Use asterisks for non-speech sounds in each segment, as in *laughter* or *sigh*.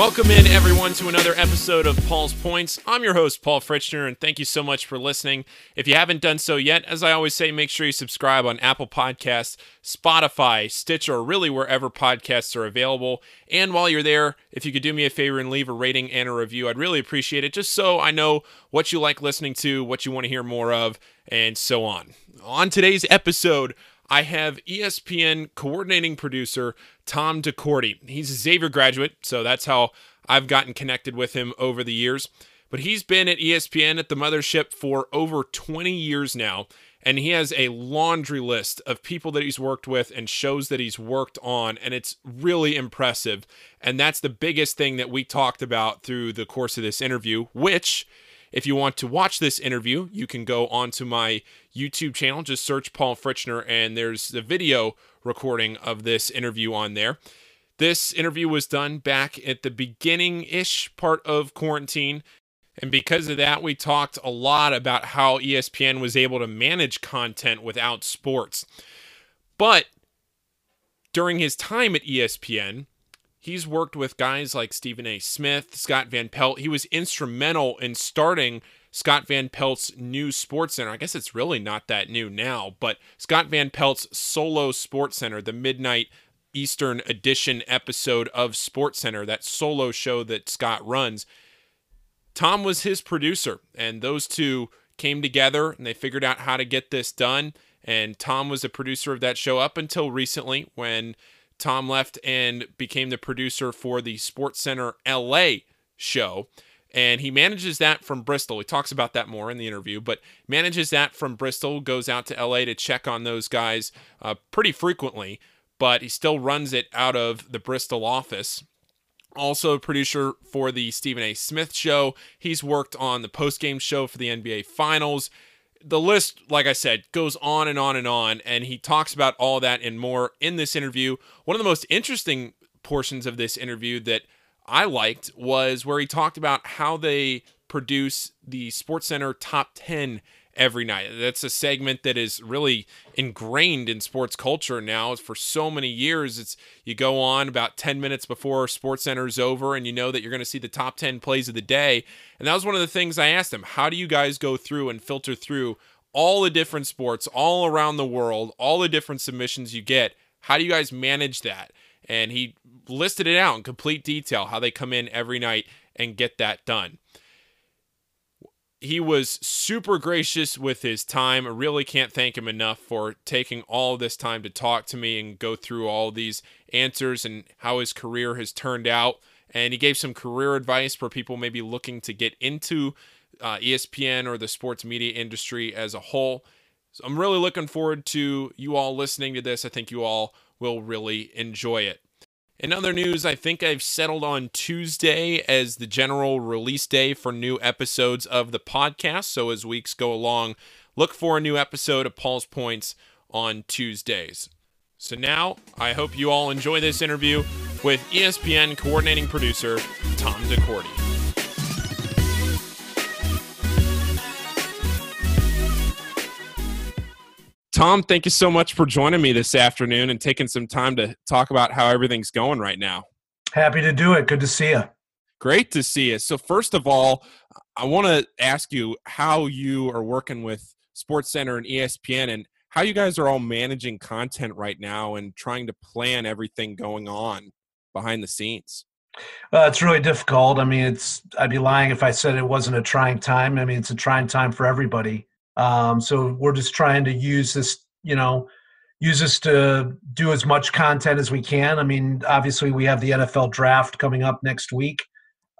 Welcome in, everyone, to another episode of Paul's Points. I'm your host, Paul Fritschner, and thank you so much for listening. If you haven't done so yet, as I always say, make sure you subscribe on Apple Podcasts, Spotify, Stitcher, or really wherever podcasts are available. And while you're there, if you could do me a favor and leave a rating and a review, I'd really appreciate it, just so I know what you like listening to, what you want to hear more of, and so on. On today's episode, I have ESPN coordinating producer Tom DeCorte. He's a Xavier graduate, so that's how I've gotten connected with him over the years. But he's been at ESPN at the mothership for over 20 years now, and he has a laundry list of people that he's worked with and shows that he's worked on, and it's really impressive. And that's the biggest thing that we talked about through the course of this interview, which if you want to watch this interview, you can go onto my YouTube channel. Just search Paul Fritschner, and there's the video recording of this interview on there. This interview was done back at the beginning ish part of quarantine. And because of that, we talked a lot about how ESPN was able to manage content without sports. But during his time at ESPN, He's worked with guys like Stephen A. Smith, Scott Van Pelt. He was instrumental in starting Scott Van Pelt's new sports center. I guess it's really not that new now, but Scott Van Pelt's solo sports center, the midnight Eastern edition episode of Sports Center, that solo show that Scott runs. Tom was his producer, and those two came together and they figured out how to get this done. And Tom was a producer of that show up until recently when Tom left and became the producer for the Sports Center LA show. And he manages that from Bristol. He talks about that more in the interview, but manages that from Bristol, goes out to LA to check on those guys uh, pretty frequently, but he still runs it out of the Bristol office. Also, a producer for the Stephen A. Smith show. He's worked on the post-game show for the NBA Finals the list, like I said, goes on and on and on, and he talks about all that and more in this interview. One of the most interesting portions of this interview that I liked was where he talked about how they produce the Sports Center top 10 every night. That's a segment that is really ingrained in sports culture now for so many years. It's you go on about 10 minutes before Sports Center is over and you know that you're going to see the top 10 plays of the day. And that was one of the things I asked him. How do you guys go through and filter through all the different sports all around the world, all the different submissions you get? How do you guys manage that? And he listed it out in complete detail how they come in every night and get that done he was super gracious with his time. I really can't thank him enough for taking all this time to talk to me and go through all these answers and how his career has turned out. And he gave some career advice for people maybe looking to get into uh, ESPN or the sports media industry as a whole. So I'm really looking forward to you all listening to this. I think you all will really enjoy it. In other news, I think I've settled on Tuesday as the general release day for new episodes of the podcast. So as weeks go along, look for a new episode of Paul's Points on Tuesdays. So now, I hope you all enjoy this interview with ESPN coordinating producer Tom DeCorte. Tom, thank you so much for joining me this afternoon and taking some time to talk about how everything's going right now. Happy to do it. Good to see you. Great to see you. So, first of all, I want to ask you how you are working with Sports Center and ESPN and how you guys are all managing content right now and trying to plan everything going on behind the scenes. Uh, it's really difficult. I mean, it's I'd be lying if I said it wasn't a trying time. I mean, it's a trying time for everybody. Um, so we're just trying to use this, you know, use this to do as much content as we can. I mean, obviously we have the NFL draft coming up next week.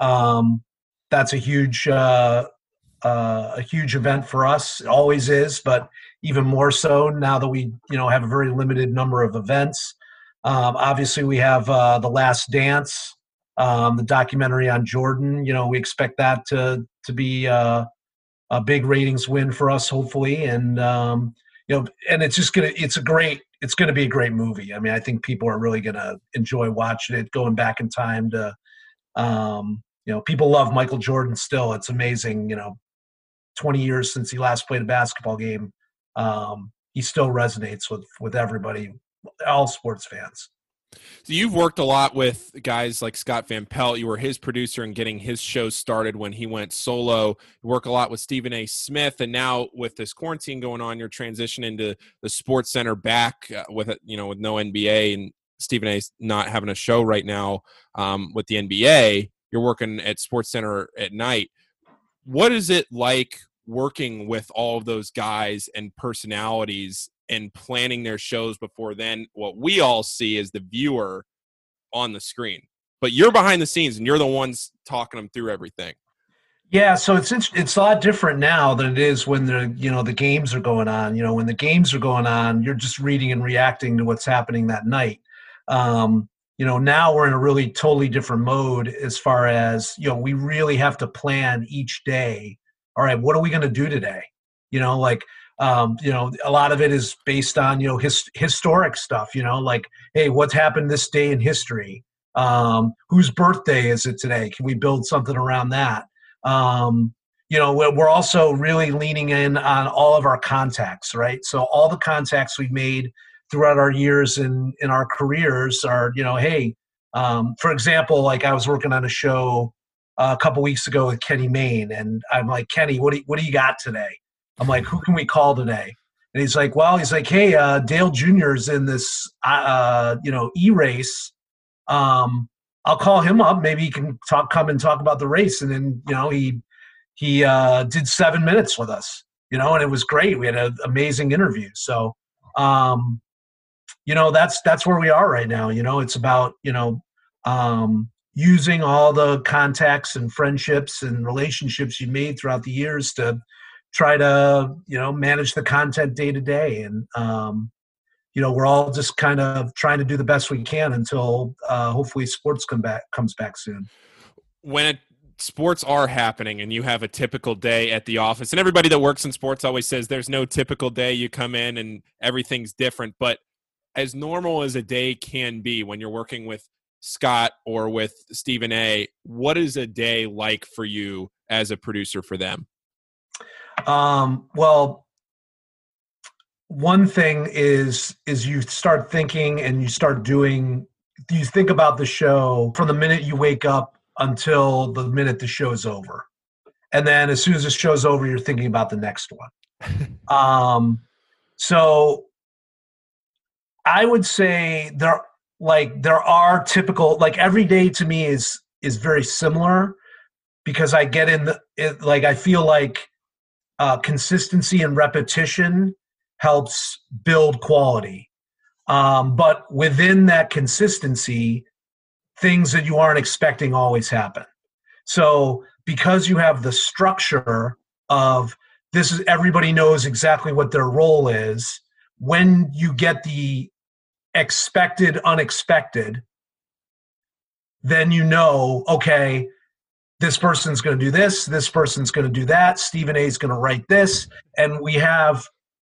Um, that's a huge, uh, uh, a huge event for us. It always is, but even more so now that we, you know, have a very limited number of events. Um, obviously, we have uh, the Last Dance, um, the documentary on Jordan. You know, we expect that to to be uh, a big ratings win for us, hopefully. And um, you know, and it's just gonna it's a great it's gonna be a great movie. I mean, I think people are really gonna enjoy watching it, going back in time to um, you know, people love Michael Jordan still. It's amazing, you know, 20 years since he last played a basketball game. Um, he still resonates with with everybody, all sports fans. So you've worked a lot with guys like Scott Van Pelt. You were his producer in getting his show started when he went solo. You work a lot with Stephen A. Smith, and now with this quarantine going on, you're transitioning to the Sports Center back uh, with you know with no NBA and Stephen A. not having a show right now um, with the NBA. You're working at Sports Center at night. What is it like working with all of those guys and personalities and planning their shows before then what we all see is the viewer on the screen. But you're behind the scenes and you're the ones talking them through everything. Yeah so it's it's a lot different now than it is when the you know the games are going on. You know when the games are going on you're just reading and reacting to what's happening that night. Um, you know now we're in a really totally different mode as far as you know we really have to plan each day. All right what are we going to do today? You know like um, you know a lot of it is based on you know his, historic stuff you know like hey what's happened this day in history? Um, whose birthday is it today? Can we build something around that? Um, you know we're also really leaning in on all of our contacts right? So all the contacts we've made throughout our years in in our careers are you know hey um, for example like i was working on a show a couple weeks ago with kenny mayne and i'm like kenny what do, what do you got today I'm like, who can we call today? And he's like, well, he's like, hey, uh, Dale Jr.'s in this, uh, you know, e race. Um, I'll call him up. Maybe he can talk, come and talk about the race. And then, you know, he he uh, did seven minutes with us, you know, and it was great. We had an amazing interview. So, um, you know, that's that's where we are right now. You know, it's about you know um, using all the contacts and friendships and relationships you made throughout the years to try to you know manage the content day to day. And um, you know we're all just kind of trying to do the best we can until uh, hopefully sports come back comes back soon. When it, sports are happening and you have a typical day at the office and everybody that works in sports always says there's no typical day you come in and everything's different. But as normal as a day can be when you're working with Scott or with Stephen A, what is a day like for you as a producer for them? Um, well, one thing is is you start thinking and you start doing. You think about the show from the minute you wake up until the minute the show's over, and then as soon as the show's over, you're thinking about the next one. *laughs* um, so I would say there like there are typical like every day to me is is very similar because I get in the it, like I feel like uh, consistency and repetition helps build quality. Um, but within that consistency, things that you aren't expecting always happen. So because you have the structure of this is everybody knows exactly what their role is, when you get the expected unexpected, then you know, okay, this person's going to do this, this person's going to do that, Stephen A is going to write this, and we have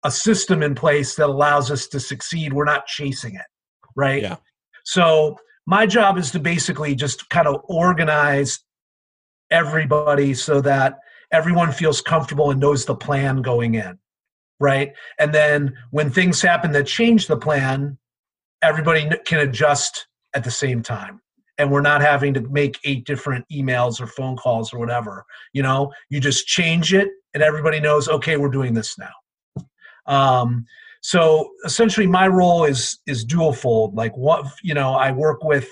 a system in place that allows us to succeed. We're not chasing it, right? Yeah. So my job is to basically just kind of organize everybody so that everyone feels comfortable and knows the plan going in, right? And then when things happen that change the plan, everybody can adjust at the same time and we're not having to make eight different emails or phone calls or whatever you know? You just change it and everybody knows okay we're doing this now. Um, so essentially my role is is dual fold. Like what you know i work with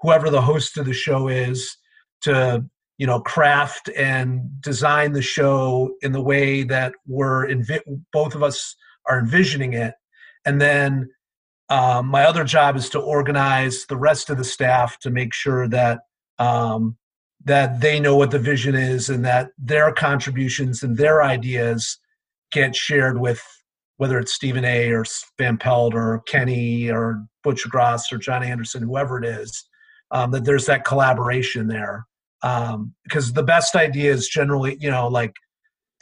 whoever the host of the show is to you know craft and design the show in the way that we're both of us are envisioning it and then um, my other job is to organize the rest of the staff to make sure that um, that they know what the vision is and that their contributions and their ideas get shared with whether it's Stephen A. or Van Pelt or Kenny or Butch Gross or John Anderson, whoever it is, um, that there's that collaboration there. Um, because the best ideas generally, you know, like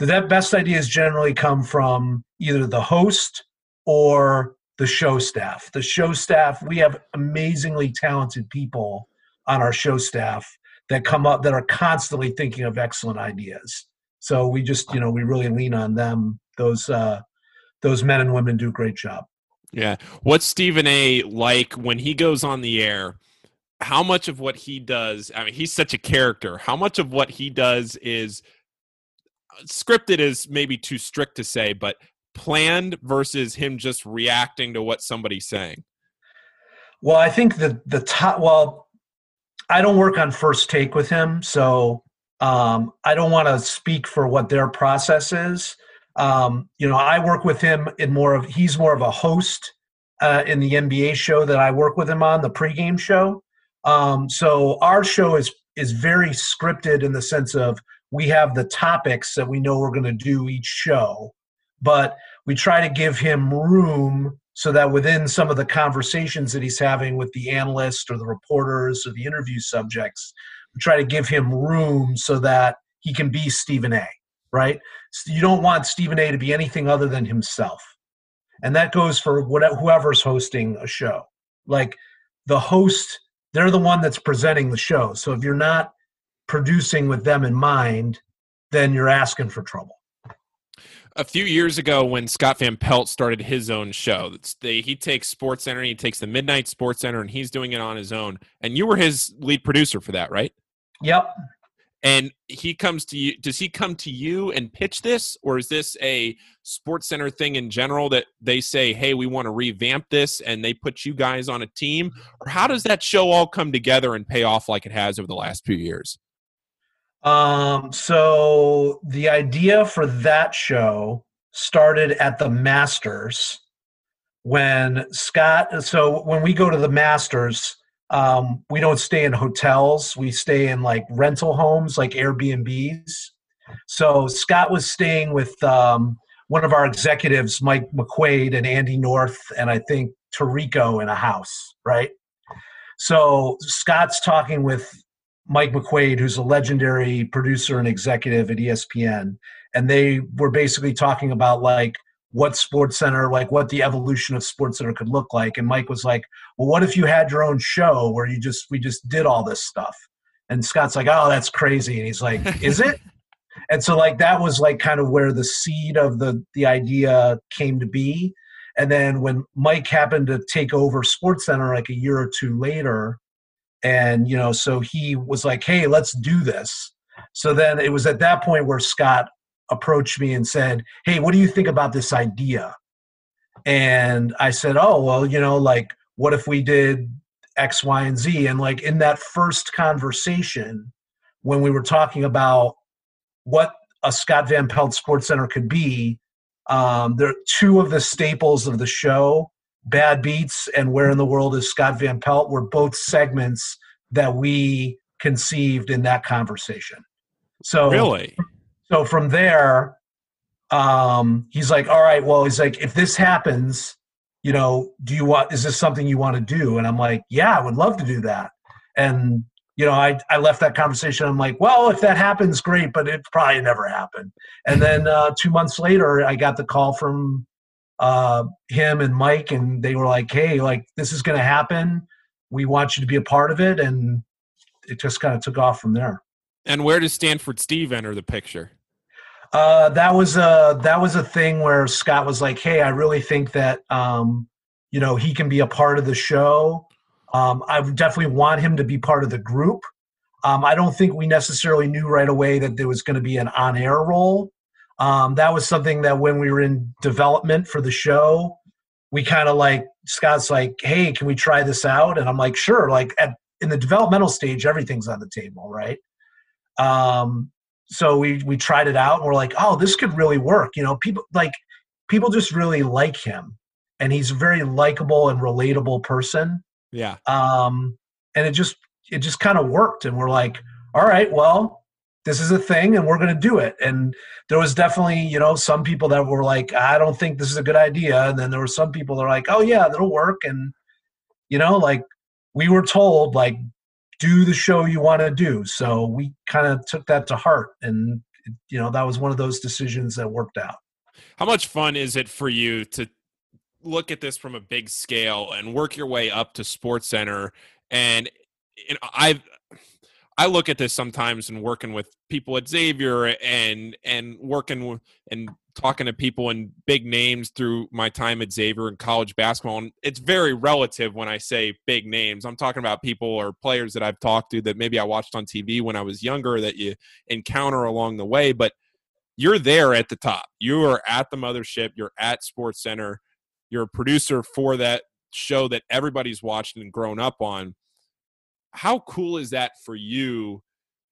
the best ideas generally come from either the host or the show staff. The show staff, we have amazingly talented people on our show staff that come up that are constantly thinking of excellent ideas. So we just, you know, we really lean on them. Those uh, those men and women do a great job. Yeah. What's Stephen A like when he goes on the air? How much of what he does, I mean, he's such a character. How much of what he does is uh, scripted is maybe too strict to say, but planned versus him just reacting to what somebody's saying? Well, I think the the top well, I don't work on first take with him, so um, I don't want to speak for what their process is. Um, you know, I work with him in more of he's more of a host uh, in the NBA show that I work with him on the pregame show. Um, so our show is is very scripted in the sense of we have the topics that we know we're going to do each show, but we try to give him room so that within some of the conversations that he's having with the analysts or the reporters or the interview subjects, we try to give him room so that he can be Stephen A. Right? You don't want Stephen A. to be anything other than himself, and that goes for whatever whoever's hosting a show. Like the host, they're the one that's presenting the show. So if you're not producing with them in mind, then you're asking for trouble a few years ago when Scott Van Pelt started his own show. The, he takes Sports Center, he takes the Midnight Sports Center, and he's doing it on his own. And you were his lead producer for that, right? Yep. And he comes to you. Does he come to you and pitch this, or is this a Sports Center thing in general that they say, "Hey, we want to revamp this," and they put you guys on a team? Or how does that show all come together and pay off like it has over the last few years? Um, so the idea for that show started at the Masters when Scott. So when we go to the Masters, um, we don't stay in hotels. We stay in like rental homes, like Airbnbs. So Scott was staying with um, one of our executives, Mike McQuaid and Andy North, and I think Tirico in a house, right? So Scott's talking with Mike McQuaid, who's a legendary producer and executive at ESPN, and they were basically talking about like what Sports Center, like what the evolution of Sports Center could look like. And Mike was like, "Well, what if you had your own show where you just we just did all this stuff?" And Scott's like, "Oh, that's crazy." And he's like, "Is it?" *laughs* and so like that was like kind of where the seed of the the idea came to be. And then when Mike happened to take over Sports Center like a year or two later, and you know so he was like hey let's do this. So then it was at that point where scott approached me and said hey what do you think about this idea? And i said oh well you know like what if we did x y and z? And like in that first conversation when we were talking about what a scott van pelt sports center could be um, there two of the staples of the show Bad Beats and Where in the World is Scott Van Pelt were both segments that we conceived in that conversation. So really, so from there, um, he's like, "All right, well, he's like, if this happens, you know, do you want? Is this something you want to do?" And I'm like, "Yeah, I would love to do that." And you know, I I left that conversation. I'm like, "Well, if that happens, great, but it probably never happened." And then uh, two months later, I got the call from uh, him and Mike, and they were like, "Hey, like this is going to happen. We want you to be a part of it," and it just kind of took off from there. And where does Stanford Steve enter the picture? Uh, that was a that was a thing where Scott was like, "Hey, I really think that um, you know he can be a part of the show. Um, I definitely want him to be part of the group. Um, I don't think we necessarily knew right away that there was going to be an on-air role, um, that was something that when we were in development for the show, we kind of like Scott's like, "Hey, can we try this out?" And I'm like, "Sure." Like at in the developmental stage, everything's on the table, right? Um, so we we tried it out, and we're like, "Oh, this could really work." You know, people like people just really like him, and he's a very likable and relatable person. Yeah. Um, and it just it just kind of worked, and we're like, "All right, well." This is a thing and we're going to do it. And there was definitely you know some people that were like i don't think this is a good idea. And then there were some people that are like oh yeah that'll work. And you know like we were told like do the show you want to do. So we kind of took that to heart and you know that was one of those decisions that worked out. How much fun is it for you to look at this from a big scale and work your way up to sports center? And know i've I look at this sometimes and working with people at Xavier and and working and talking to people and big names through my time at Xavier and college basketball. And it's very relative when I say big names. I'm talking about people or players that I've talked to that maybe I watched on TV when I was younger that you encounter along the way. But you're there at the top. You are at the mothership. You're at Sports Center. You're a producer for that show that everybody's watched and grown up on. How cool is that for you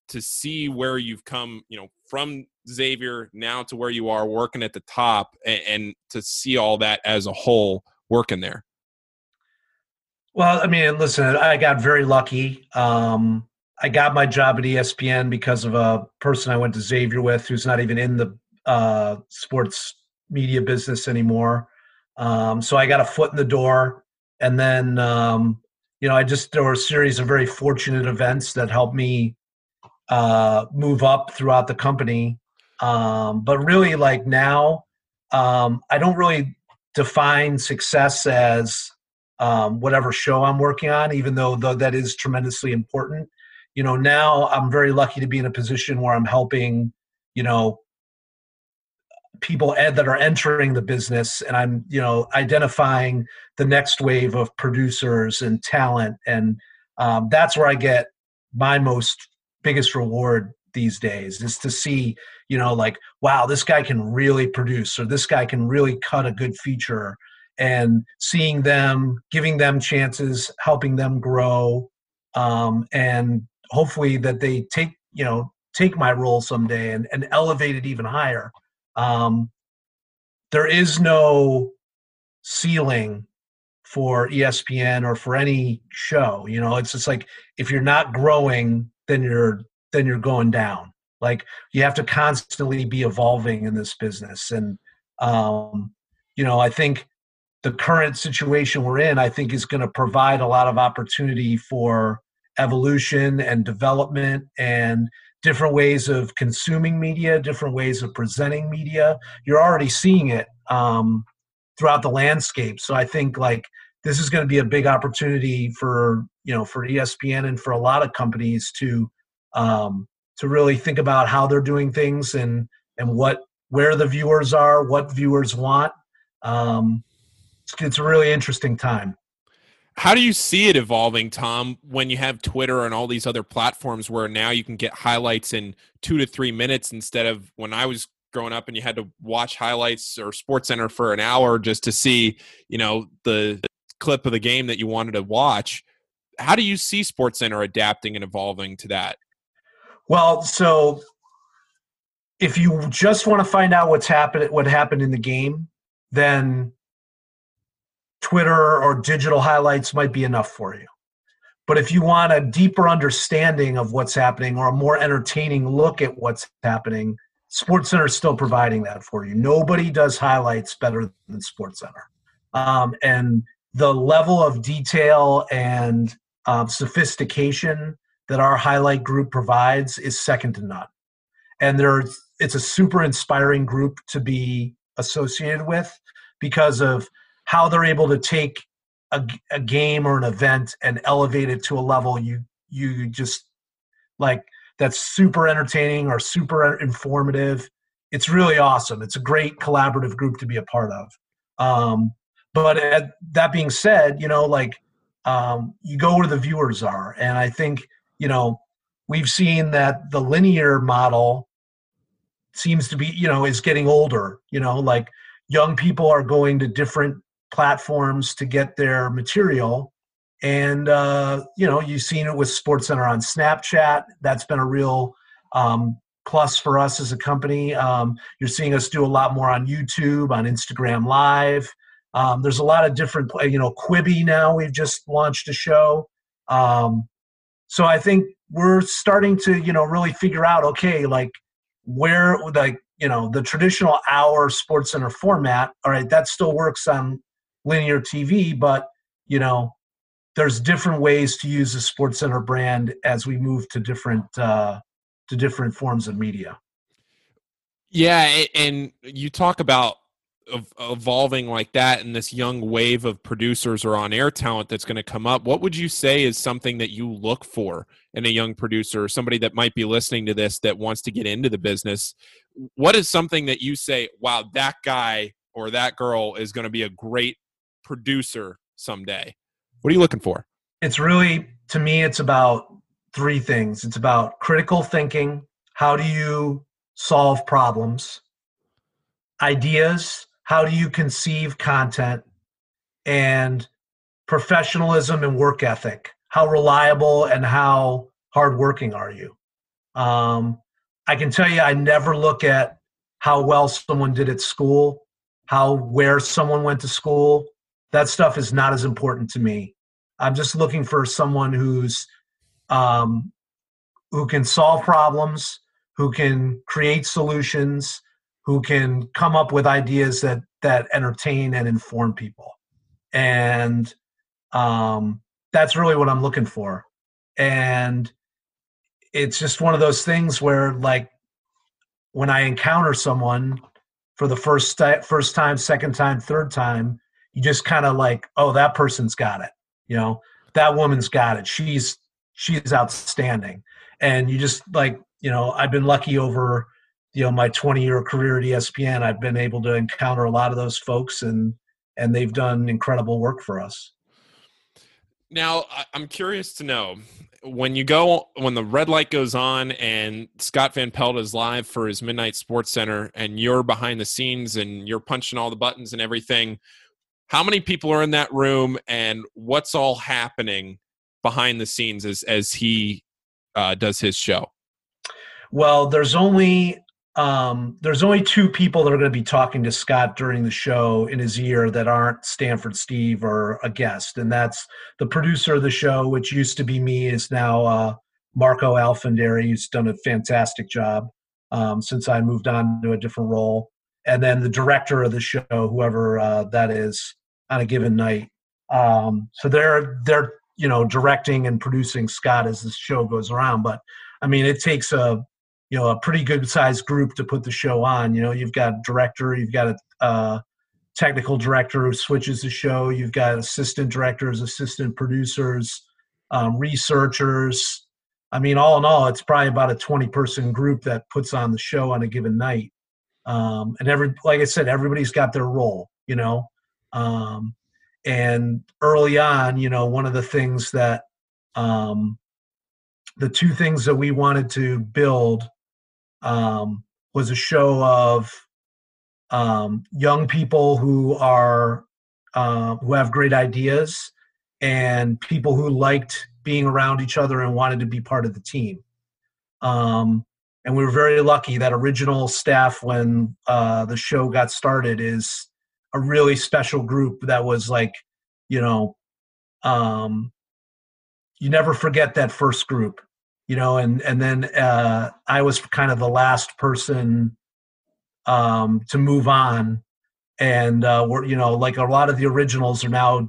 to see where you've come, you know, from Xavier now to where you are working at the top and, and to see all that as a whole working there? Well, I mean, listen, I got very lucky. Um, I got my job at ESPN because of a person I went to Xavier with who's not even in the uh, sports media business anymore. Um, so I got a foot in the door. And then, um, you know, I just, there were a series of very fortunate events that helped me uh, move up throughout the company. Um, but really, like now, um, I don't really define success as um, whatever show I'm working on, even though, though that is tremendously important. You know, now I'm very lucky to be in a position where I'm helping, you know, people ed, that are entering the business and i'm you know identifying the next wave of producers and talent and um, that's where i get my most biggest reward these days is to see you know like wow this guy can really produce or this guy can really cut a good feature and seeing them giving them chances helping them grow um, and hopefully that they take you know take my role someday and, and elevate it even higher um, there is no ceiling for espn or for any show you know? It's just like if you're not growing then you're then you're going down. Like you have to constantly be evolving in this business. And um, you know i think the current situation we're in i think is going to provide a lot of opportunity for evolution and development and different ways of consuming media different ways of presenting media you're already seeing it um, throughout the landscape so i think like this is going to be a big opportunity for you know for espn and for a lot of companies to um, to really think about how they're doing things and and what where the viewers are, what viewers want. Um, it's, it's a really interesting time. How do you see it evolving, Tom, when you have Twitter and all these other platforms where now you can get highlights in two to three minutes instead of when I was growing up and you had to watch highlights or Sports Center for an hour just to see, you know, the clip of the game that you wanted to watch. How do you see Sports Center adapting and evolving to that? Well, so if you just want to find out what's happened, what happened in the game, then Twitter or digital highlights might be enough for you. But if you want a deeper understanding of what's happening or a more entertaining look at what's happening, Sports Center is still providing that for you. Nobody does highlights better than Sports Center. Um, and the level of detail and uh, sophistication that our highlight group provides is second to none. And there's it's a super inspiring group to be associated with because of how they're able to take a, a game or an event and elevate it to a level you you just like that's super entertaining or super informative. It's really awesome. It's a great collaborative group to be a part of. Um, but that being said, you know, like um, you go where the viewers are, and I think you know, we've seen that the linear model seems to be, you know, is getting older. You know, like young people are going to different platforms to get their material. And, uh, you know, you've seen it with SportsCenter on Snapchat. That's been a real um, plus for us as a company. Um, you're seeing us do a lot more on YouTube, on Instagram Live. Um, there's a lot of different, you know, Quibi now. We've just launched a show. Um, so I think we're starting to, you know, really figure out, okay, like where like, you know, the traditional hour sports center format, all right, that still works on linear TV, but you know, there's different ways to use the sports center brand as we move to different uh to different forms of media. Yeah, and you talk about evolving like that and this young wave of producers or on air talent that's going to come up what would you say is something that you look for in a young producer or somebody that might be listening to this that wants to get into the business what is something that you say wow that guy or that girl is going to be a great producer someday. What are you looking for? It's really to me it's about three things. It's about critical thinking. How do you solve problems? Ideas. How do you conceive content? And professionalism and work ethic. How reliable and how hardworking are you? Um, i can tell you i never look at how well someone did at school how where someone went to school that stuff is not as important to me. I'm just looking for someone who's um, who can solve problems who can create solutions who can come up with ideas that that entertain and inform people. And um, that's really what i'm looking for. And it's just one of those things where like when i encounter someone for the first first time second time third time you just kind of like oh that person's got it you know? That woman's got it. She's she's outstanding. And you just like you know i've been lucky over you know my 20 year career at espn i've been able to encounter a lot of those folks and and they've done incredible work for us. Now i'm curious to know when you go when the red light goes on and scott van pelt is live for his midnight sports center and you're behind the scenes and you're punching all the buttons and everything how many people are in that room and what's all happening behind the scenes as as he uh, does his show? Well there's only um, there's only two people that are going to be talking to Scott during the show in his ear that aren't Stanford Steve or a guest, and that's the producer of the show, which used to be me, is now uh, Marco Alfandari, who's done a fantastic job um, since I moved on to a different role, and then the director of the show, whoever uh, that is, on a given night. Um, so they're they're you know directing and producing Scott as the show goes around, but I mean it takes a you know a pretty good sized group to put the show on. You know you've got director you've got a technical director who switches the show. You've got assistant directors assistant producers um, researchers. I mean all in all it's probably about a 20 person group that puts on the show on a given night um, and every like i said everybody's got their role you know um, and early on you know one of the things that um, the two things that we wanted to build um, was a show of um, young people who are uh, who have great ideas and people who liked being around each other and wanted to be part of the team. Um, and we were very lucky. That original staff when uh, the show got started is a really special group that was like, you know, um, you never forget that first group you know? And and then uh, i was kind of the last person um, to move on. And uh, we're you know like a lot of the originals are now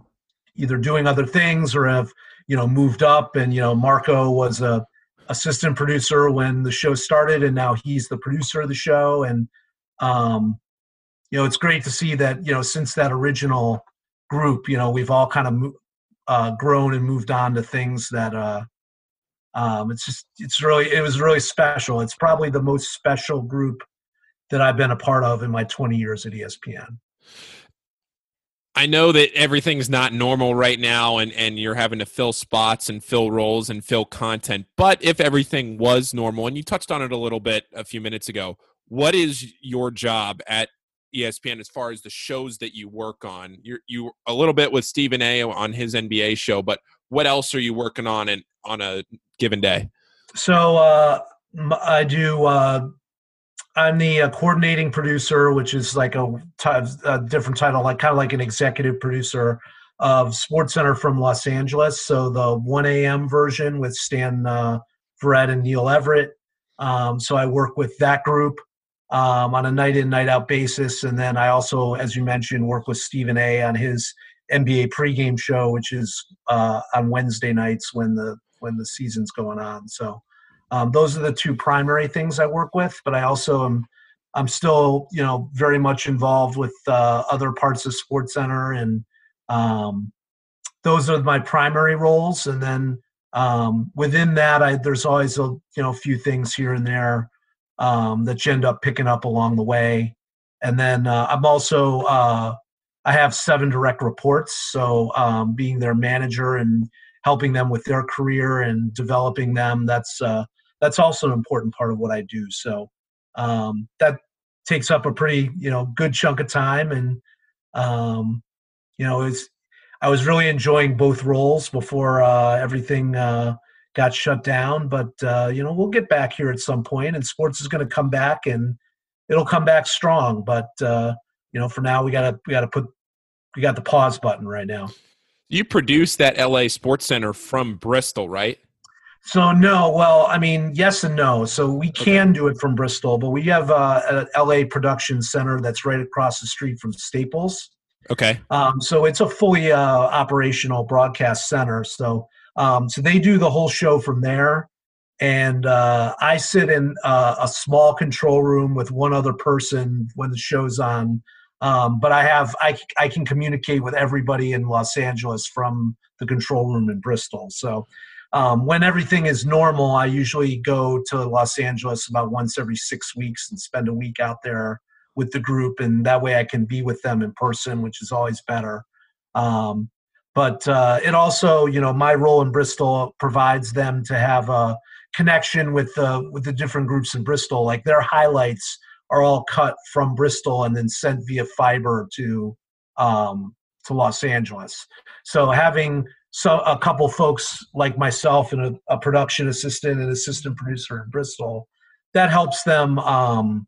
either doing other things or have you know moved up. And you know marco was a assistant producer when the show started and now he's the producer of the show and um, you know it's great to see that you know since that original group you know we've all kind of uh, grown and moved on to things that uh, um, it's just it's really it was really special. It's probably the most special group that I've been a part of in my 20 years at ESPN. I know that everything's not normal right now and, and you're having to fill spots and fill roles and fill content. But if everything was normal, and you touched on it a little bit a few minutes ago, what is your job at ESPN as far as the shows that you work on? You're you a little bit with Stephen A on his NBA show, but what else are you working on and on a given day? So uh, I do. Uh, I'm the uh, coordinating producer, which is like a, t- a different title, like kind of like an executive producer of Sports Center from Los Angeles. So the 1 a.m. version with Stan uh, Verrett and Neil Everett. Um, so I work with that group um, on a night in, night out basis. And then I also, as you mentioned, work with Stephen A on his NBA pregame show, which is uh, on Wednesday nights when the when the season's going on. So um, those are the two primary things I work with. But I also am I'm still, you know, very much involved with uh, other parts of Sports Center, and um, those are my primary roles. And then um, within that, I, there's always a you know few things here and there um, that you end up picking up along the way. And then uh, I'm also uh, I have seven direct reports, so um, being their manager and helping them with their career and developing them that's uh, that's also an important part of what I do. So um, that takes up a pretty you know good chunk of time and um, you know it's I was really enjoying both roles before uh, everything uh, got shut down. But uh, you know, we'll get back here at some point, and sports is going to come back, and it'll come back strong. But uh, you know, for now, we gotta we gotta put we got the pause button right now. You produce that LA Sports Center from Bristol, right? So no, well, I mean, yes and no. So we can do it from Bristol, but we have uh, a LA production center that's right across the street from Staples. Okay. Um, so it's a fully uh, operational broadcast center. So um, so they do the whole show from there, and uh, I sit in uh, a small control room with one other person when the show's on. Um, but I have I I can communicate with everybody in Los Angeles from the control room in Bristol. So. Um, when everything is normal, I usually go to Los Angeles about once every six weeks and spend a week out there with the group, and that way I can be with them in person, which is always better. Um, but uh, it also, you know, my role in Bristol provides them to have a connection with the with the different groups in Bristol. Like their highlights are all cut from Bristol and then sent via fiber to um, to Los Angeles. So having so a couple folks like myself and a, a production assistant and assistant producer in Bristol, that helps them um,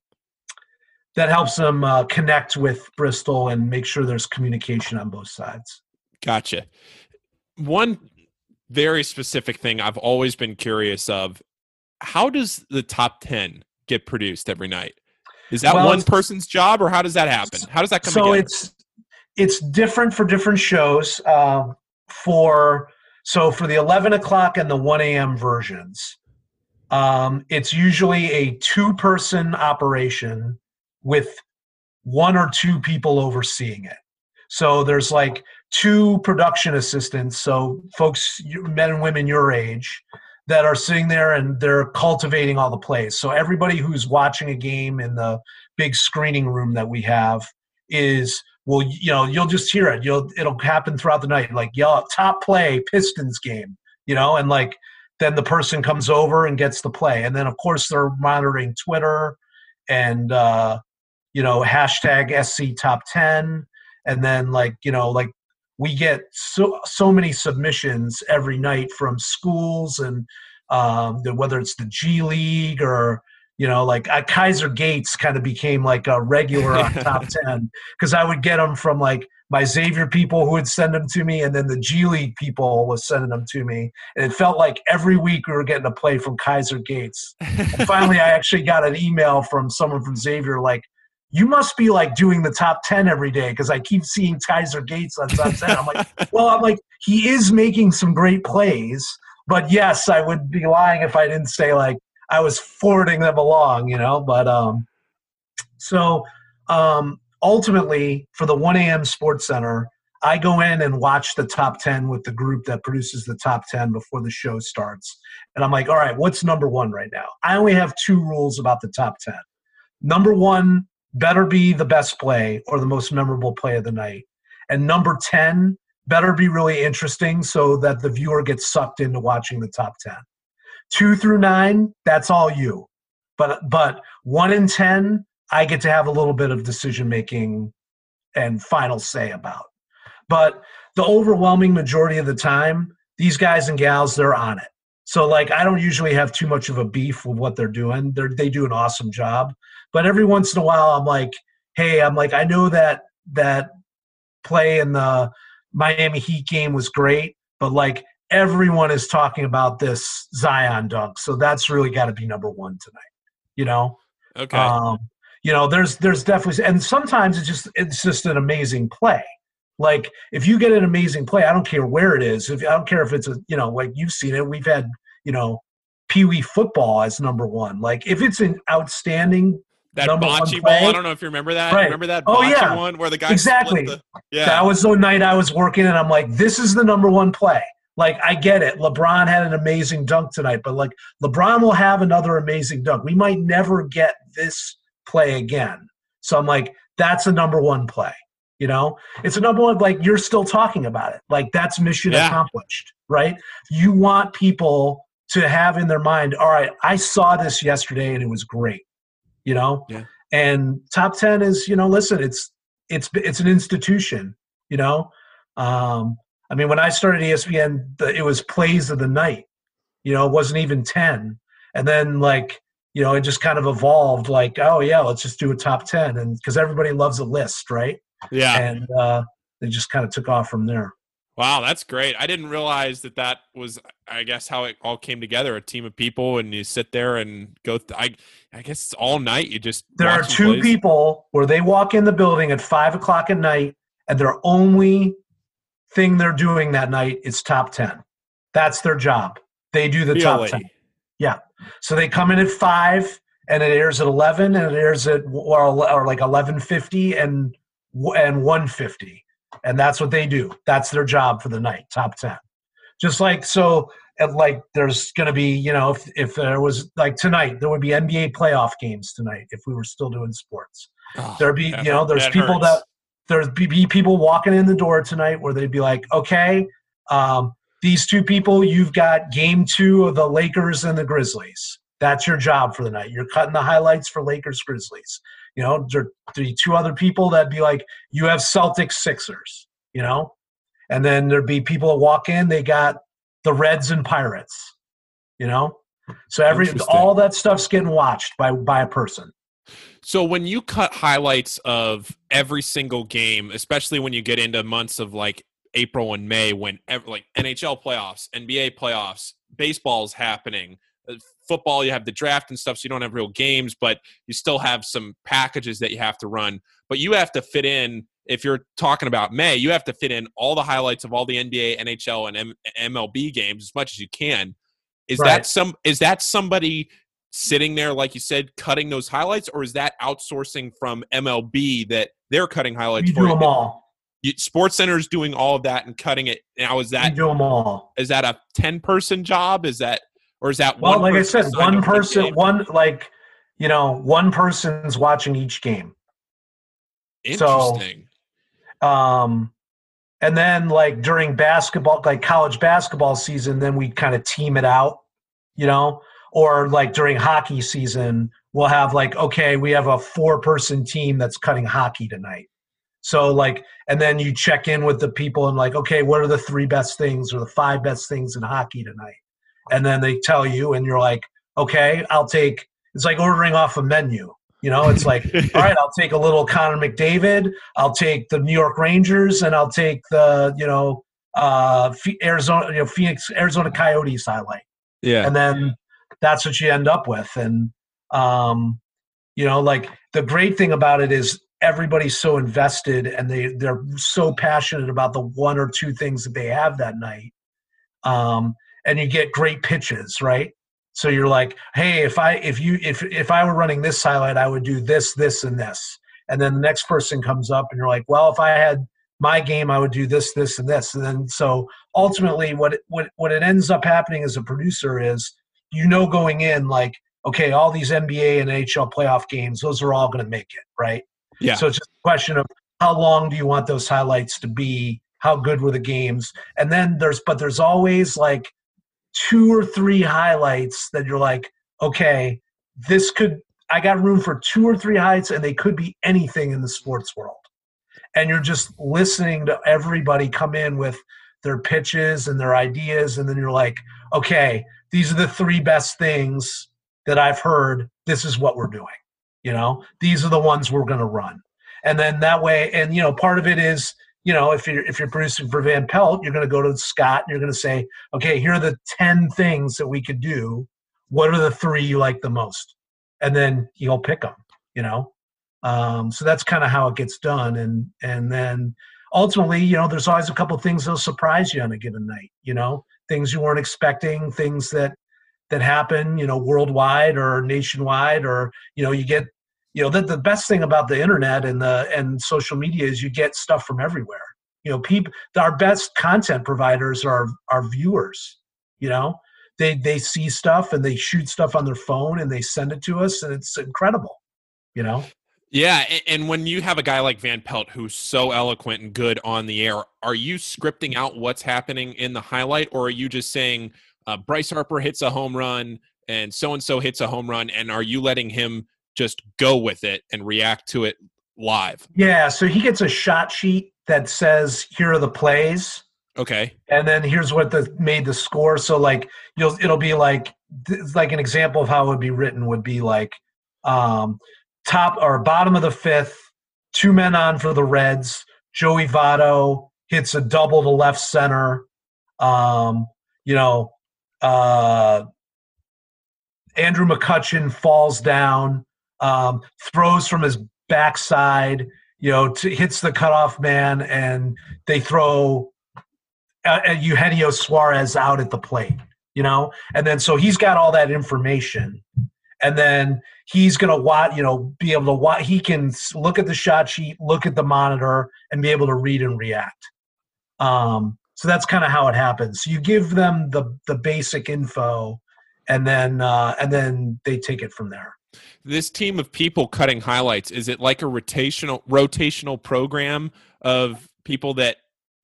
that helps them uh, connect with Bristol and make sure there's communication on both sides. Gotcha. One very specific thing I've always been curious of: how does the top ten get produced every night? Is that well, one person's job, or how does that happen? How does that come? So together? it's it's different for different shows. Uh, for so for the eleven o'clock and the one a.m. versions, um, it's usually a two-person operation with one or two people overseeing it. So there's like two production assistants, so folks, men and women your age, that are sitting there and they're cultivating all the plays. So everybody who's watching a game in the big screening room that we have is well, you know, you'll just hear it. You'll it'll happen throughout the night. Like yell top play Pistons game, you know, and like then the person comes over and gets the play, and then of course they're monitoring Twitter and uh, you know hashtag SC top ten, and then like you know like we get so so many submissions every night from schools and um, whether it's the G League or you know like I, Kaiser Gates kind of became like a regular on *laughs* top ten because I would get them from like my Xavier people who would send them to me, and then the G League people was sending them to me, and it felt like every week we were getting a play from Kaiser Gates. and *laughs* finally, I actually got an email from someone from Xavier like, you must be like doing the top 10 every day because I keep seeing Kaiser Gates on top 10. I'm like, *laughs* well, I'm like, he is making some great plays, but yes, I would be lying if I didn't say like I was forwarding them along, you know. But um, so um, ultimately, for the 1 a.m. Sports Center, I go in and watch the top 10 with the group that produces the top 10 before the show starts. And I'm like, all right, what's number one right now? I only have two rules about the top 10. Number one, better be the best play or the most memorable play of the night. And number 10, better be really interesting so that the viewer gets sucked into watching the top 10. Two through nine, that's all you. But but one in ten, I get to have a little bit of decision making and final say about. But the overwhelming majority of the time, these guys and gals, they're on it. So like I don't usually have too much of a beef with what they're doing. They they do an awesome job. But every once in a while, I'm like, hey, I'm like, I know that that play in the Miami Heat game was great, but like everyone is talking about this Zion dunk, so that's really got to be number one tonight. You know. Okay. Um, you know, there's there's definitely, and sometimes it's just it's just an amazing play. Like if you get an amazing play, I don't care where it is. If I don't care if it's a, you know, like you've seen it. We've had, you know, Pee Wee football as number one. Like if it's an outstanding that number bocce ball. I don't know if you remember that. Right. Remember that Oh, yeah. one where the guy Exactly. the, yeah. That was the night I was working, and I'm like, this is the number one play. Like, I get it. LeBron had an amazing dunk tonight, but like, LeBron will have another amazing dunk. We might never get this play again. So I'm like, that's a number one play. You know, it's a number one, like, you're still talking about it. Like, that's mission Yeah. accomplished, right? You want people to have in their mind, all right, I saw this yesterday and it was great, you know? Yeah. And top 10 is, you know, listen, it's, it's, it's an institution, you know? Um, I mean, when I started ESPN, it was plays of the night. You know, it wasn't even ten. And then like, you know, it just kind of evolved. Like, oh yeah, let's just do a top ten, and because everybody loves a list, right? yeah. And uh, they just kind of took off from there. Wow, that's great. I didn't realize that that was, I guess, how it all came together. A team of people, and you sit there and go. Th- I, I guess it's all night. You just There are two plays. people where they walk in the building at five o'clock at night, and their only thing they're doing that night is top ten. That's their job. They do the top 10. Yeah. So they come in at five, and it airs at eleven, and it airs at or, or like eleven fifty and and one fifty, and that's what they do. That's their job for the night. Top ten. Just like so, and like there's going to be you know if if there was like tonight there would be NBA playoff games tonight if we were still doing sports. Oh, There'd be you know there's people hurts. that there's be people walking in the door tonight where they'd be like, okay, um, these two people, you've got game two of the Lakers and the Grizzlies. That's your job for the night. You're cutting the highlights for Lakers Grizzlies. You know, there there'd be two other people that'd be like, you have Celtics Sixers. You know, and then there'd be people that walk in. They got the Reds and Pirates. You know, so every all that stuff's getting watched by by a person. So when you cut highlights of every single game, especially when you get into months of like April and May, when like NHL playoffs, NBA playoffs, baseball's happening, uh, football, you have the draft and stuff, so you don't have real games, but you still have some packages that you have to run. But you have to fit in. If you're talking about May, you have to fit in all the highlights of all the NBA, NHL, and M- MLB games as much as you can. Is that some? Is that somebody sitting there, like you said, cutting those highlights, or is that outsourcing from MLB that they're cutting highlights You for do you? them all. Sports Center is doing all of that and cutting it. Now, is that do them all. is that a ten person job? Is that or is that Well, one? like I said, one person, one like you know, one person's watching each game. so- Interesting. Um, and then like during basketball, like college basketball season, then we kind of team it out, you know, or like during hockey season, we'll have like, okay, we have a four person team that's cutting hockey tonight. So like, and then you check in with the people and like, okay, what are the three best things or the five best things in hockey tonight? And then they tell you, and you're like, okay, I'll take. It's like ordering off a menu. You know, it's like, *laughs* all right, I'll take a little Connor McDavid. I'll take the New York Rangers, and I'll take the you know uh, Arizona, you know, Phoenix, Arizona Coyotes highlight, yeah. and then that's what you end up with. And um, you know, like the great thing about it is everybody's so invested, and they they're so passionate about the one or two things that they have that night. Um, and you get great pitches, right? So you're like, hey, if I if you if if I were running this highlight, I would do this, this, and this. And then the next person comes up and you're like, well, if I had my game, I would do this, this, and this. And then so ultimately what what what it ends up happening as a producer is you know going in like, okay, all these NBA and NHL playoff games, those are all gonna make it, right? Yeah. So it's just a question of how long do you want those highlights to be? How good were the games? And then there's but there's always like two or three highlights that you're like, okay, this could I got room for two or three highlights and they could be anything in the sports world. And you're just listening to everybody come in with their pitches and their ideas and then you're like, okay, these are the three best things that I've heard. This is what we're doing. You know, these are the ones we're going to run. And then that way and you know, part of it is you know, if you're if you're producing for Van Pelt, you're going to go to Scott and you're going to say, okay, here are the ten things that we could do. What are the three you like the most? And then he'll pick them. You know, um, so that's kind of how it gets done. And and then ultimately, you know, there's always a couple things that'll surprise you on a given night. You know, things you weren't expecting, things that that happen, you know, worldwide or nationwide, or you know, you get you know the, the best thing about the internet and the and social media is you get stuff from everywhere. You know people our best content providers are our viewers you know? They they see stuff and they shoot stuff on their phone and they send it to us and it's incredible you know yeah and when you have a guy like van pelt who's so eloquent and good on the air are you scripting out what's happening in the highlight or are you just saying uh, bryce harper hits a home run and so and so hits a home run and are you letting him just go with it and react to it live yeah so he gets a shot sheet that says here are the plays Okay. And then here's what the made the score. So like you'll it'll be like like an example of how it would be written would be like um top or bottom of the fifth, two men on for the Reds. Joey Votto hits a double to left center. Um, you know, uh Andrew McCutchen falls down, um, throws from his backside, you know, hits the cutoff man, and they throw uh, Eugenio Suarez out at the plate, you know, and then so he's got all that information, and then he's gonna watch, you know, be able to watch. He can look at the shot sheet, look at the monitor, and be able to read and react. Um, so that's kind of how it happens. So you give them the the basic info, and then uh, and then they take it from there. This team of people cutting highlights is it like a rotational rotational program of people that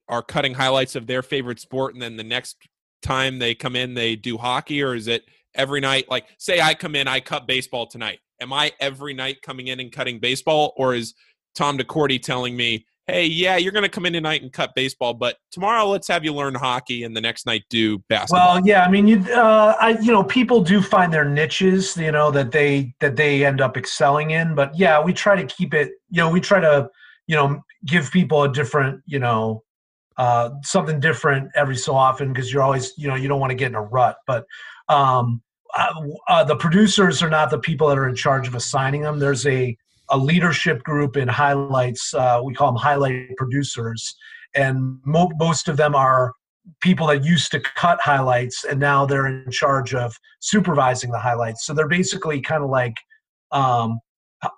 are cutting highlights of their favorite sport and then the next time they come in they do hockey or is it every night like say i come in i cut baseball tonight. Am i every night coming in and cutting baseball or is tom DeCorte telling me hey yeah you're going to come in tonight and cut baseball but tomorrow let's have you learn hockey and the next night do basketball well yeah i mean you uh i you know people do find their niches you know that they that they end up excelling in but yeah we try to keep it you know we try to you know give people a different you know uh, something different every so often because you're always you know you don't want to get in a rut but um, uh, uh, the producers are not the people that are in charge of assigning them. There's a a leadership group in highlights uh, we call them highlight producers. And mo- most of them are people that used to cut highlights and now they're in charge of supervising the highlights. So they're basically kind of like um,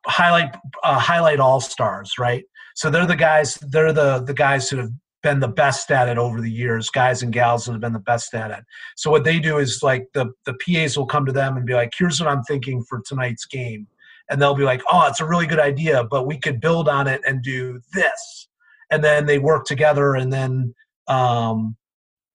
highlight uh, highlight all stars right? So they're the guys they're the the guys who have been the best at it over the years, guys and gals that have been the best at it. So what they do is like the the PAs will come to them and be like, "Here's what I'm thinking for tonight's game," and they'll be like, "Oh, it's a really good idea, but we could build on it and do this," and then they work together, and then um,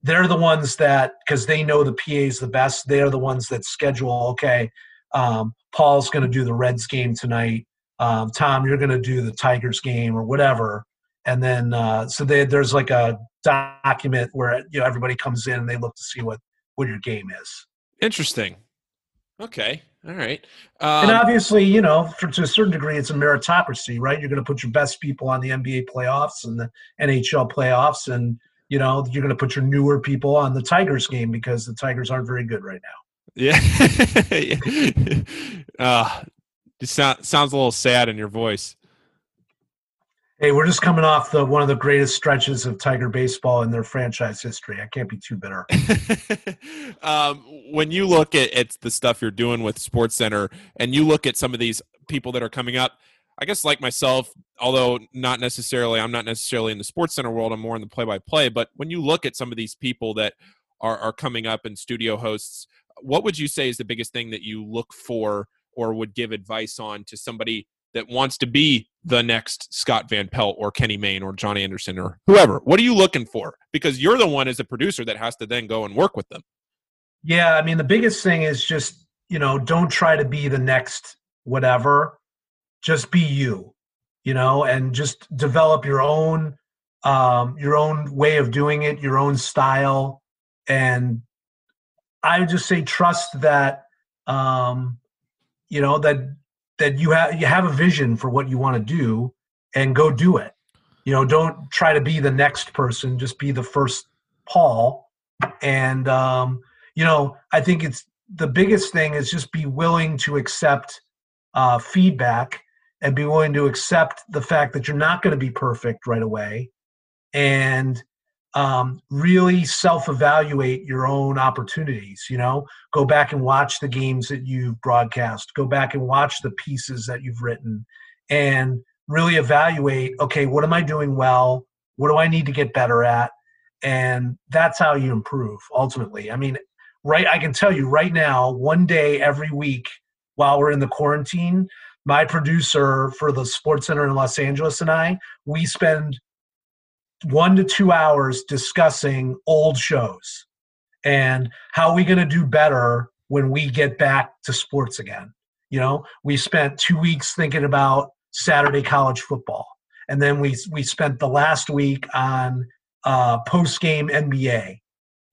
they're the ones that because they know the PAs the best. They're the ones that schedule. Okay, um, Paul's going to do the Reds game tonight. Um, Tom, you're going to do the Tigers game or whatever and then uh, so they, there's like a document where you know everybody comes in and they look to see what what your game is. Interesting. Okay. All right. Um, and obviously, you know, for, to a certain degree, it's a meritocracy, right? You're going to put your best people on the NBA playoffs and the NHL playoffs, and you know, you're going to put your newer people on the Tigers game because the Tigers aren't very good right now. Yeah. *laughs* *laughs* uh, it sound, sounds a little sad in your voice. Hey, we're just coming off the one of the greatest stretches of Tiger baseball in their franchise history. I can't be too bitter. *laughs* um, when you look at, at the stuff you're doing with Sports Center, and you look at some of these people that are coming up, I guess like myself, although not necessarily, I'm not necessarily in the Sports Center world. I'm more in the play-by-play. But when you look at some of these people that are are coming up and studio hosts, what would you say is the biggest thing that you look for or would give advice on to somebody that wants to be the next Scott Van Pelt or Kenny Mayne or John Anderson or whoever? What are you looking for? Because you're the one as a producer that has to then go and work with them. Yeah, I mean the biggest thing is just, you know, don't try to be the next whatever. Just be you, you know, and just develop your own um your own way of doing it, your own style and I would just say trust that um you know that that you have you have a vision for what you want to do and go do it. You know don't try to be the next person just be the first paul. And um, you know i think it's the biggest thing is just be willing to accept uh, feedback and be willing to accept the fact that you're not going to be perfect right away. And um, really self-evaluate your own opportunities you know? Go back and watch the games that you've broadcast. Go back and watch the pieces that you've written and really evaluate okay what am i doing well? What do i need to get better at? And that's how you improve ultimately. I mean right i can tell you right now one day every week while we're in the quarantine my producer for the sports center in los angeles and i we spend one to two hours discussing old shows and how are we going to do better when we get back to sports again. You know we spent two weeks thinking about saturday college football and then we we spent the last week on uh, post game nba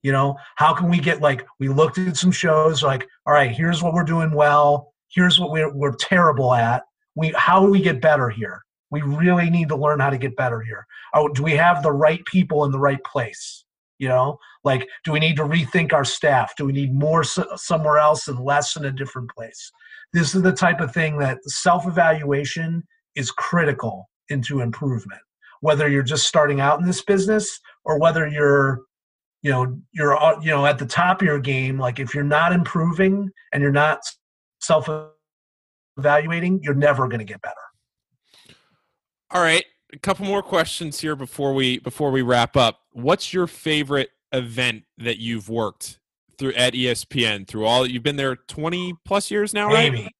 you know how can we get like we looked at some shows like all right here's what we're doing well. Here's what we're, we're terrible at. We how do we get better here we really need to learn how to get better here. Oh, do we have the right people in the right place? You know, like, do we need to rethink our staff? Do we need more somewhere else and less in a different place? This is the type of thing that self evaluation is critical into improvement. Whether you're just starting out in this business or whether you're you know you're you know at the top of your game like if you're not improving and you're not self evaluating you're never going to get better all right, a couple more questions here before we before we wrap up. What's your favorite event that you've worked through at ESPN through all you've been there 20 plus years now, right? Maybe.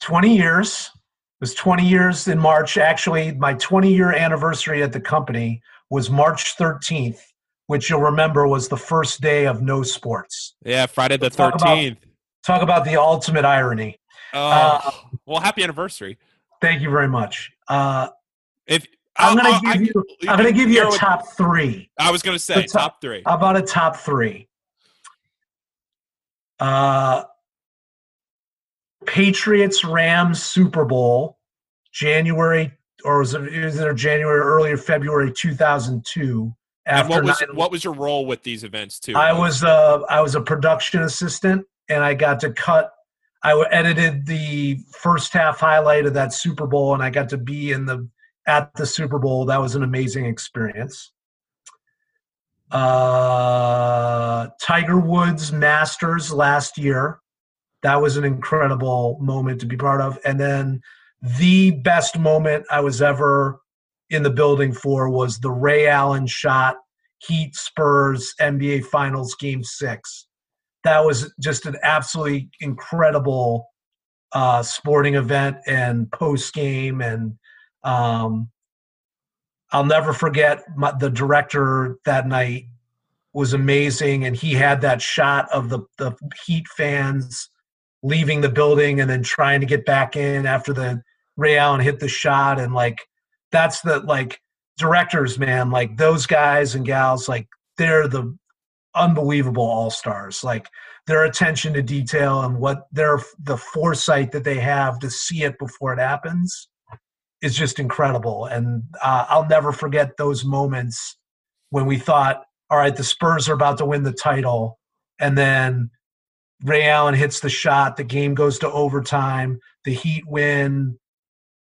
20 years. It was 20 years in March. Actually, my 20 year anniversary at the company was March 13th, which you'll remember was the first day of no sports. Yeah, Friday the so 13th. Talk about, talk about, the ultimate irony. Oh, uh, well, happy anniversary. Thank you very much. Uh, if I'm going to give you, I'm going to give you a top three. I was going to say top, top, three. How about a top three? Uh, Patriots Rams Super Bowl, January or was it either January or earlier February 2002. After and what was what was your role with these events too? I was uh, I was a production assistant, and I got to cut. I edited the first half highlight of that Super Bowl, and I got to be in the at the Super Bowl. That was an amazing experience. Uh, Tiger Woods Masters last year. That was an incredible moment to be part of. And then the best moment I was ever in the building for was the Ray Allen shot, Heat Spurs NBA Finals Game Six. That was just an absolutely incredible uh, sporting event and post game and um, I'll never forget my, the director that night was amazing, and he had that shot of the the Heat fans leaving the building and then trying to get back in after the Ray Allen hit the shot, and like that's the like directors, man, like those guys and gals, like they're the unbelievable all stars. Like their attention to detail and what their the foresight that they have to see it before it happens is just incredible. And uh, I'll never forget those moments when we thought, all right, the Spurs are about to win the title. And then Ray Allen hits the shot, the game goes to overtime, the Heat win,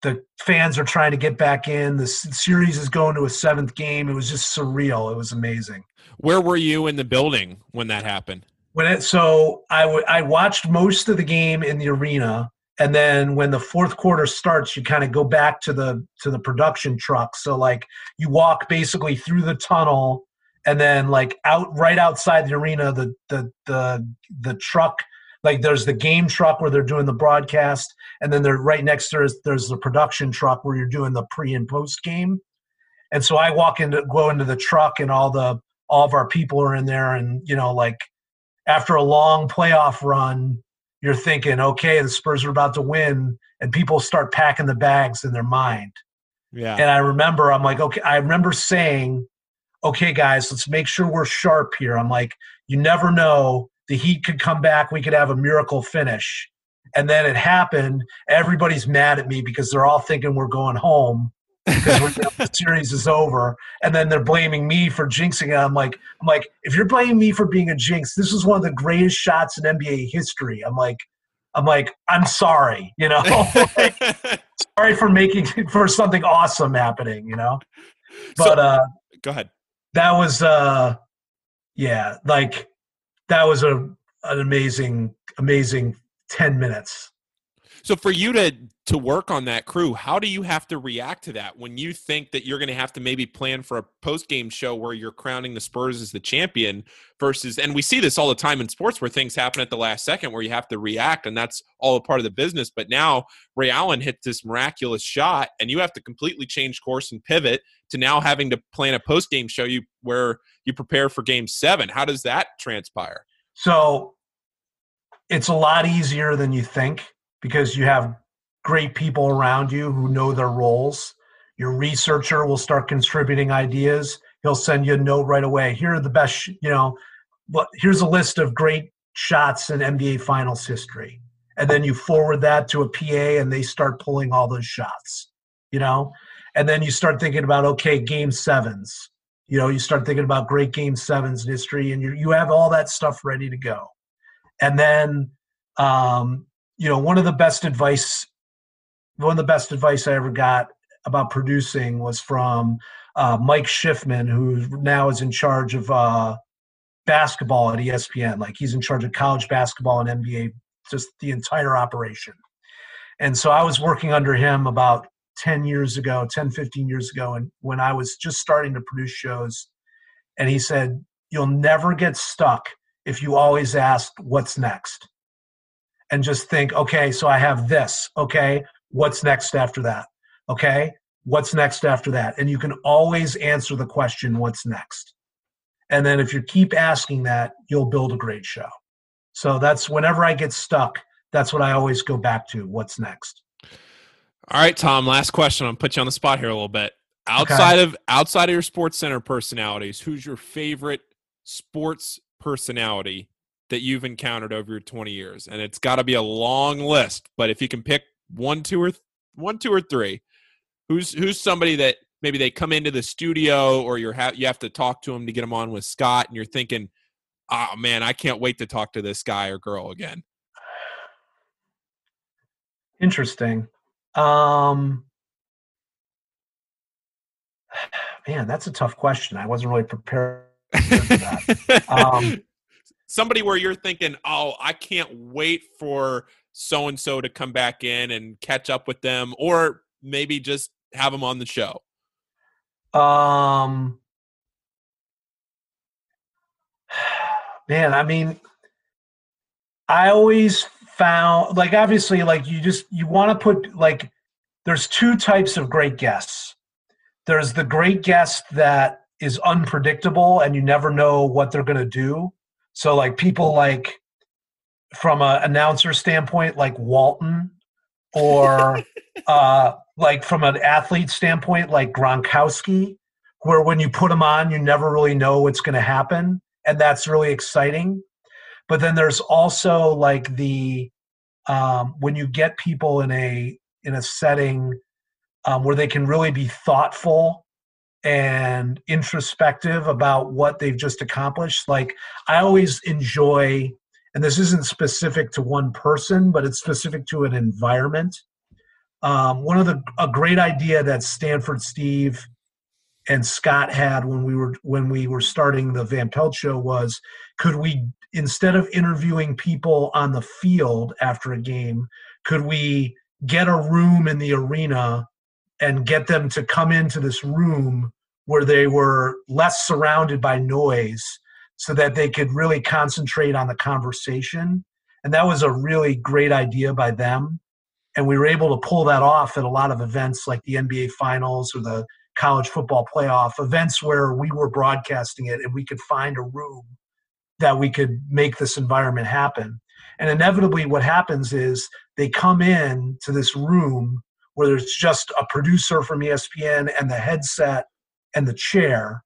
the fans are trying to get back in, the series is going to a seventh game. It was just surreal. It was amazing. Where were you in the building when that happened? When it, so I, w- I watched most of the game in the arena and then when the fourth quarter starts you kind of go back to the to the production truck. So like you walk basically through the tunnel and then like out right outside the arena the the the the truck like there's the game truck where they're doing the broadcast. And then they're right next to there's, there's the production truck where you're doing the pre and post game. And so i walk into go into the truck and all the all of our people are in there. And you know like after a long playoff run you're thinking, okay, the Spurs are about to win, and people start packing the bags in their mind. Yeah. And I remember, I'm like, okay, I remember saying, okay, guys, let's make sure we're sharp here. I'm like, you never know. The Heat could come back. We could have a miracle finish. And then it happened. Everybody's mad at me because they're all thinking we're going home because the series is over, and then they're blaming me for jinxing it. I'm like, I'm like, if you're blaming me for being a jinx, this is one of the greatest shots in NBA history. I'm like, I'm like, I'm sorry, you know, *laughs* sorry for making for something awesome happening, you know. But so, uh, go ahead. that was uh yeah, like that was a an amazing amazing 10 minutes. So for you to to work on that crew, how do you have to react to that when you think that you're going to have to maybe plan for a post game show where you're crowning the Spurs as the champion versus, and we see this all the time in sports where things happen at the last second where you have to react, and that's all a part of the business. But now Ray Allen hit this miraculous shot, and you have to completely change course and pivot to now having to plan a post game show you where you prepare for game seven. How does that transpire? So it's a lot easier than you think because you have great people around you who know their roles. Your researcher will start contributing ideas. He'll send you a note right away. Here are the best, you know, but here's a list of great shots in NBA Finals history. And then you forward that to a PA and they start pulling all those shots, you know? And then you start thinking about, okay, game sevens. You know, you start thinking about great game sevens in history and you you have all that stuff ready to go. And then, um, you know, one of the best advice one of the best advice I ever got about producing was from uh, Mike Schiffman, who now is in charge of uh, basketball at ESPN. Like he's in charge of college basketball and NBA, just the entire operation. And so I was working under him about 10 years ago, 10, 15 years ago, and when I was just starting to produce shows. And he said, You'll never get stuck if you always ask, What's next? And just think, okay, so I have this. Okay, what's next after that? Okay, what's next after that? And you can always answer the question, what's next? And then if you keep asking that, you'll build a great show. So that's whenever I get stuck, that's what I always go back to. What's next? All right, Tom, last question. I'm gonna put you on the spot here a little bit. Outside okay. of outside of your sports center personalities, who's your favorite sports personality that you've encountered over your 20 years? And it's got to be a long list, but if you can pick one, two, or th- one, two, or three. Who's who's somebody that maybe they come into the studio or you're ha- you have to talk to them to get them on with Scott, and you're thinking, oh man, I can't wait to talk to this guy or girl again. Interesting. Um, *sighs* man, that's a tough question. I wasn't really prepared for that. um, *laughs* Somebody where you're thinking, oh, I can't wait for so and so to come back in and catch up with them, or maybe just have them on the show? Um, *sighs* man, I mean, I always found like obviously like you just you want to put like there's two types of great guests. There's the great guest that is unpredictable and you never know what they're going to do. So like people like from an announcer standpoint, like Walton, or *laughs* uh, like from an athlete standpoint, like Gronkowski, where when you put them on, you never really know what's going to happen, and that's really exciting. But then there's also like the um, when you get people in a in a setting um, where they can really be thoughtful and introspective about what they've just accomplished. Like I always enjoy and this isn't specific to one person, but it's specific to an environment. Um, one of the a great idea that Stanford Steve and Scott had when we were when we were starting the Van Pelt show was could we instead of interviewing people on the field after a game, could we get a room in the arena and get them to come into this room where they were less surrounded by noise so that they could really concentrate on the conversation. And that was a really great idea by them. And we were able to pull that off at a lot of events like the NBA Finals or the college football playoff, events where we were broadcasting it and we could find a room that we could make this environment happen. And inevitably, what happens is they come in to this room where there's just a producer from ESPN and the headset and the chair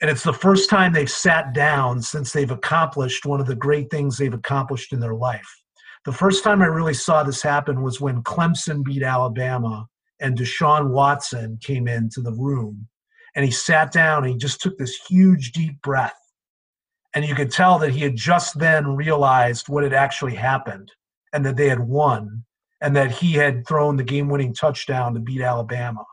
and it's the first time they've sat down since they've accomplished one of the great things they've accomplished in their life. The first time I really saw this happen was when Clemson beat Alabama and Deshaun Watson came into the room and he sat down and he just took this huge deep breath. And you could tell that he had just then realized what had actually happened and that they had won and that he had thrown the game winning touchdown to beat Alabama.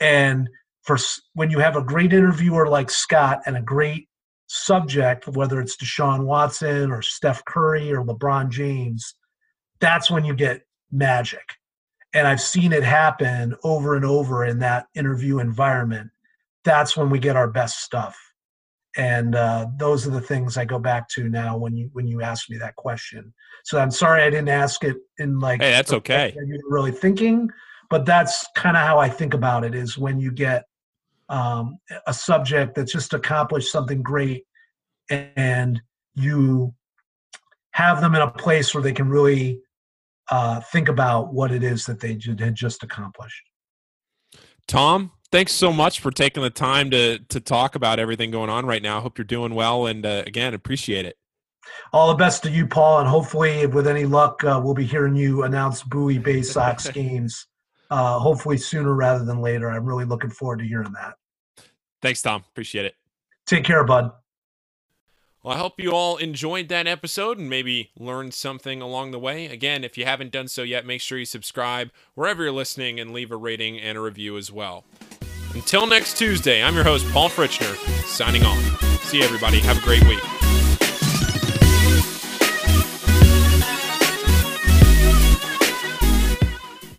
And for when you have a great interviewer like Scott and a great subject, whether it's Deshaun Watson or Steph Curry or LeBron James, that's when you get magic. And I've seen it happen over and over in that interview environment. That's when we get our best stuff. And uh, those are the things I go back to now when you when you ask me that question. So I'm sorry I didn't ask it in like hey, that's okay. You're really thinking, but that's kind of how I think about it. Is when you get um, a subject that's just accomplished something great and you have them in a place where they can really uh, think about what it is that they had just accomplished. Tom, thanks so much for taking the time to to talk about everything going on right now. I hope you're doing well, and uh, again, appreciate it. All the best to you, Paul, and hopefully, with any luck, uh, we'll be hearing you announce Bowie Baysox *laughs* games. Uh, hopefully sooner rather than later. I'm really looking forward to hearing that. Thanks, Tom. Appreciate it. Take care, bud. Well, I hope you all enjoyed that episode and maybe learned something along the way. Again, if you haven't done so yet, make sure you subscribe wherever you're listening and leave a rating and a review as well. Until next Tuesday, I'm your host, Paul Fritschner, signing off. See you, everybody. Have a great week.